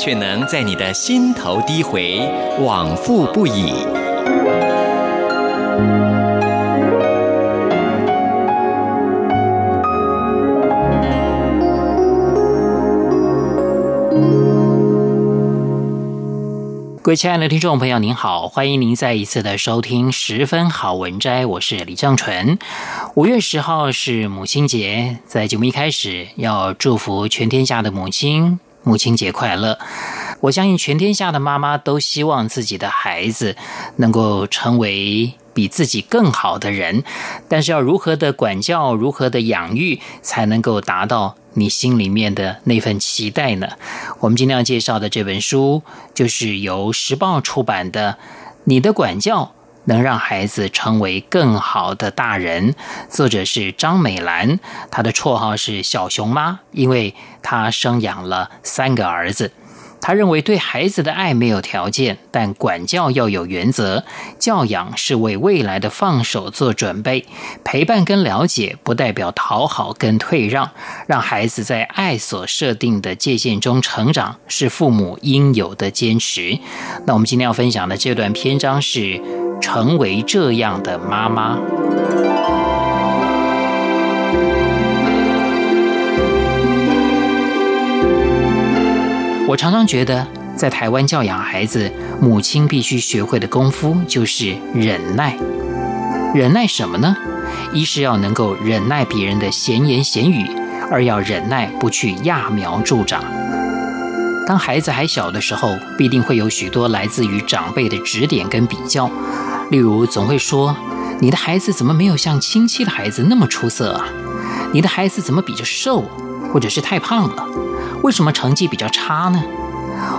却能在你的心头低回，往复不已。各位亲爱的听众朋友，您好，欢迎您再一次的收听《十分好文摘》，我是李正纯。五月十号是母亲节，在节目一开始要祝福全天下的母亲，母亲节快乐。我相信全天下的妈妈都希望自己的孩子能够成为比自己更好的人，但是要如何的管教，如何的养育，才能够达到你心里面的那份期待呢？我们今天要介绍的这本书，就是由时报出版的《你的管教能让孩子成为更好的大人》，作者是张美兰，她的绰号是小熊妈，因为她生养了三个儿子。她认为对孩子的爱没有条件，但管教要有原则。教养是为未来的放手做准备，陪伴跟了解不代表讨好跟退让。让孩子在爱所设定的界限中成长，是父母应有的坚持。那我们今天要分享的这段篇章是成为这样的妈妈。我常常觉得，在台湾教养孩子，母亲必须学会的功夫就是忍耐。忍耐什么呢？一是要能够忍耐别人的闲言闲语，二要忍耐不去揠苗助长。当孩子还小的时候，必定会有许多来自于长辈的指点跟比较，例如总会说：“你的孩子怎么没有像亲戚的孩子那么出色啊？你的孩子怎么比较瘦，或者是太胖了？”为什么成绩比较差呢？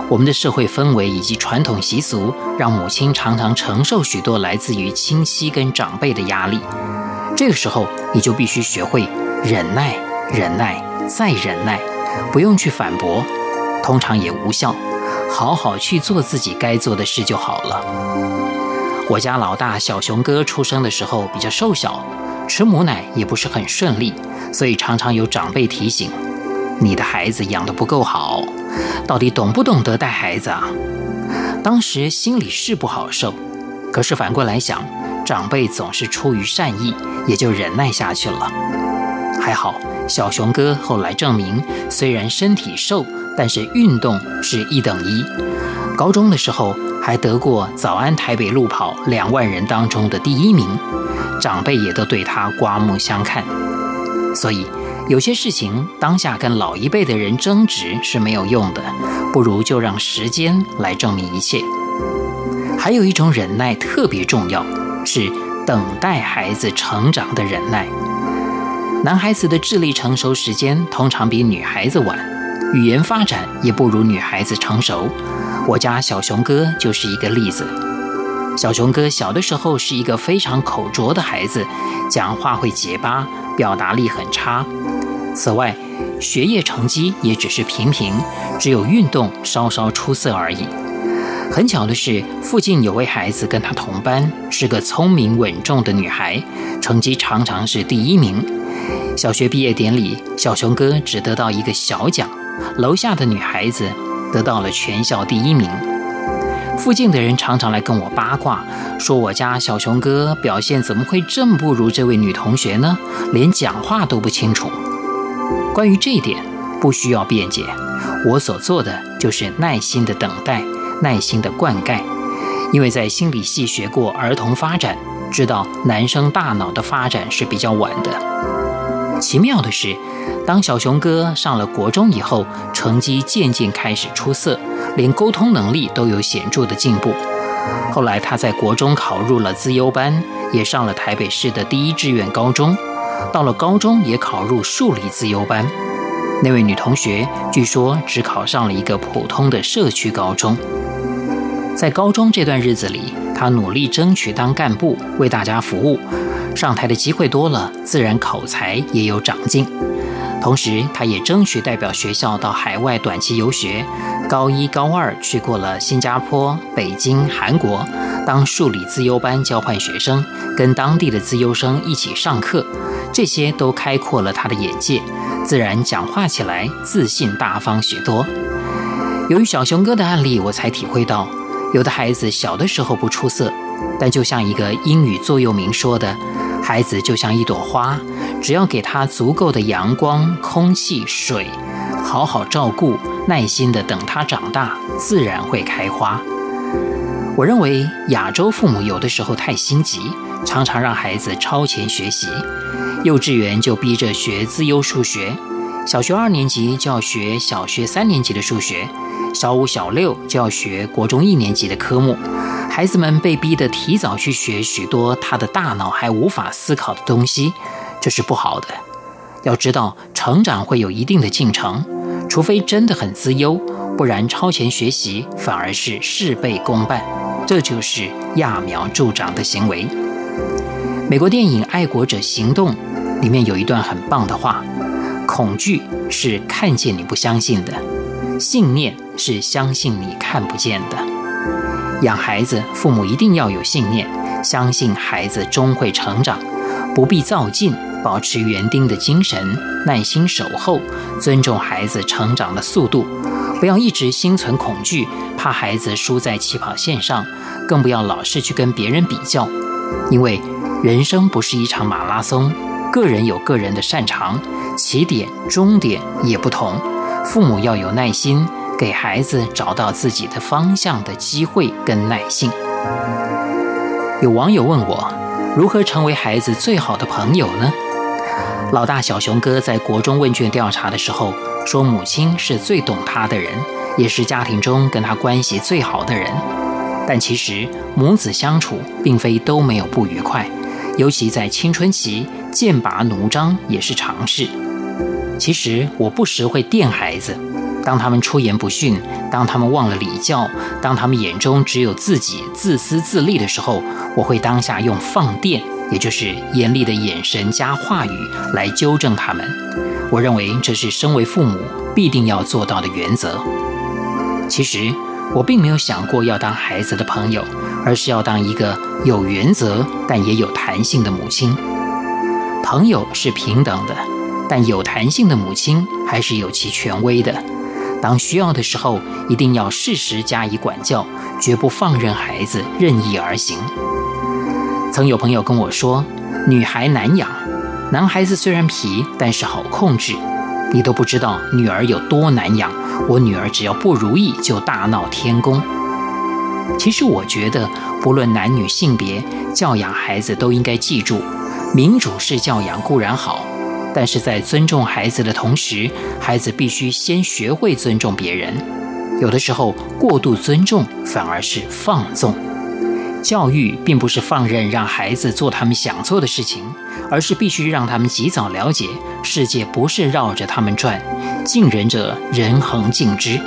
我们的社会氛围以及传统习俗，让母亲常常承受许多来自于亲戚跟长辈的压力。这个时候，你就必须学会忍耐、忍耐再忍耐，不用去反驳，通常也无效，好好去做自己该做的事就好了。我家老大小熊哥出生的时候比较瘦小，吃母奶也不是很顺利，所以常常有长辈提醒。你的孩子养得不够好，到底懂不懂得带孩子啊？当时心里是不好受，可是反过来想，长辈总是出于善意，也就忍耐下去了。还好，小熊哥后来证明，虽然身体瘦，但是运动是一等一。高中的时候还得过早安台北路跑两万人当中的第一名，长辈也都对他刮目相看，所以。有些事情当下跟老一辈的人争执是没有用的，不如就让时间来证明一切。还有一种忍耐特别重要，是等待孩子成长的忍耐。男孩子的智力成熟时间通常比女孩子晚，语言发展也不如女孩子成熟。我家小熊哥就是一个例子。小熊哥小的时候是一个非常口拙的孩子，讲话会结巴，表达力很差。此外，学业成绩也只是平平，只有运动稍稍出色而已。很巧的是，附近有位孩子跟他同班，是个聪明稳重的女孩，成绩常常是第一名。小学毕业典礼，小熊哥只得到一个小奖，楼下的女孩子得到了全校第一名。附近的人常常来跟我八卦，说我家小熊哥表现怎么会这么不如这位女同学呢？连讲话都不清楚。关于这一点，不需要辩解。我所做的就是耐心的等待，耐心的灌溉。因为在心理系学过儿童发展，知道男生大脑的发展是比较晚的。奇妙的是，当小熊哥上了国中以后，成绩渐渐开始出色，连沟通能力都有显著的进步。后来他在国中考入了资优班，也上了台北市的第一志愿高中。到了高中，也考入数理资优班。那位女同学据说只考上了一个普通的社区高中。在高中这段日子里，他努力争取当干部，为大家服务。上台的机会多了，自然口才也有长进。同时，他也争取代表学校到海外短期游学。高一、高二去过了新加坡、北京、韩国，当数理自优班交换学生，跟当地的自优生一起上课。这些都开阔了他的眼界，自然讲话起来自信大方许多。由于小熊哥的案例，我才体会到，有的孩子小的时候不出色，但就像一个英语座右铭说的。孩子就像一朵花，只要给他足够的阳光、空气、水，好好照顾，耐心地等他长大，自然会开花。我认为亚洲父母有的时候太心急，常常让孩子超前学习，幼稚园就逼着学资优数学，小学二年级就要学小学三年级的数学，小五、小六就要学国中一年级的科目。孩子们被逼得提早去学许多他的大脑还无法思考的东西，这是不好的。要知道，成长会有一定的进程，除非真的很资优，不然超前学习反而是事倍功半，这就是揠苗助长的行为。美国电影《爱国者行动》里面有一段很棒的话：恐惧是看见你不相信的，信念是相信你看不见的。养孩子，父母一定要有信念，相信孩子终会成长，不必躁进，保持园丁的精神，耐心守候，尊重孩子成长的速度，不要一直心存恐惧，怕孩子输在起跑线上，更不要老是去跟别人比较，因为人生不是一场马拉松，个人有个人的擅长，起点、终点也不同，父母要有耐心。给孩子找到自己的方向的机会跟耐性。有网友问我，如何成为孩子最好的朋友呢？老大小熊哥在国中问卷调查的时候说，母亲是最懂他的人，也是家庭中跟他关系最好的人。但其实母子相处并非都没有不愉快，尤其在青春期，剑拔弩张也是常事。其实我不时会电孩子。当他们出言不逊，当他们忘了礼教，当他们眼中只有自己自私自利的时候，我会当下用放电，也就是严厉的眼神加话语来纠正他们。我认为这是身为父母必定要做到的原则。其实我并没有想过要当孩子的朋友，而是要当一个有原则但也有弹性的母亲。朋友是平等的，但有弹性的母亲还是有其权威的。当需要的时候，一定要适时加以管教，绝不放任孩子任意而行。曾有朋友跟我说，女孩难养，男孩子虽然皮，但是好控制。你都不知道女儿有多难养，我女儿只要不如意就大闹天宫。其实我觉得，不论男女性别，教养孩子都应该记住，民主式教养固然好。但是在尊重孩子的同时，孩子必须先学会尊重别人。有的时候，过度尊重反而是放纵。教育并不是放任让孩子做他们想做的事情，而是必须让他们及早了解世界不是绕着他们转。敬人者，人恒敬之。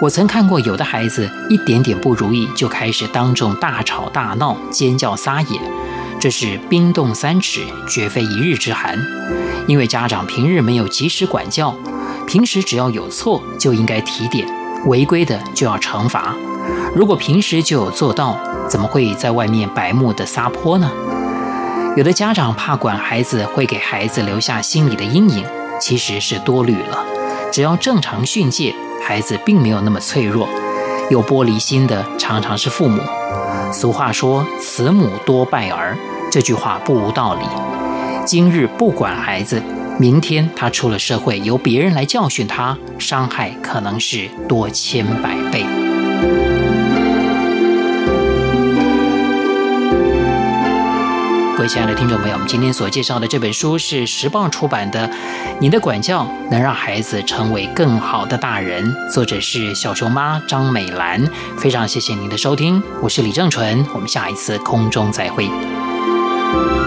我曾看过有的孩子一点点不如意，就开始当众大吵大闹、尖叫撒野。这是冰冻三尺，绝非一日之寒。因为家长平日没有及时管教，平时只要有错就应该提点，违规的就要惩罚。如果平时就有做到，怎么会在外面白目的撒泼呢？有的家长怕管孩子会给孩子留下心理的阴影，其实是多虑了。只要正常训诫，孩子并没有那么脆弱。有玻璃心的常常是父母。俗话说“慈母多败儿”，这句话不无道理。今日不管孩子，明天他出了社会，由别人来教训他，伤害可能是多千百倍。各位亲爱的听众朋友，我们今天所介绍的这本书是时报出版的《你的管教能让孩子成为更好的大人》，作者是小熊妈张美兰。非常谢谢您的收听，我是李正淳，我们下一次空中再会。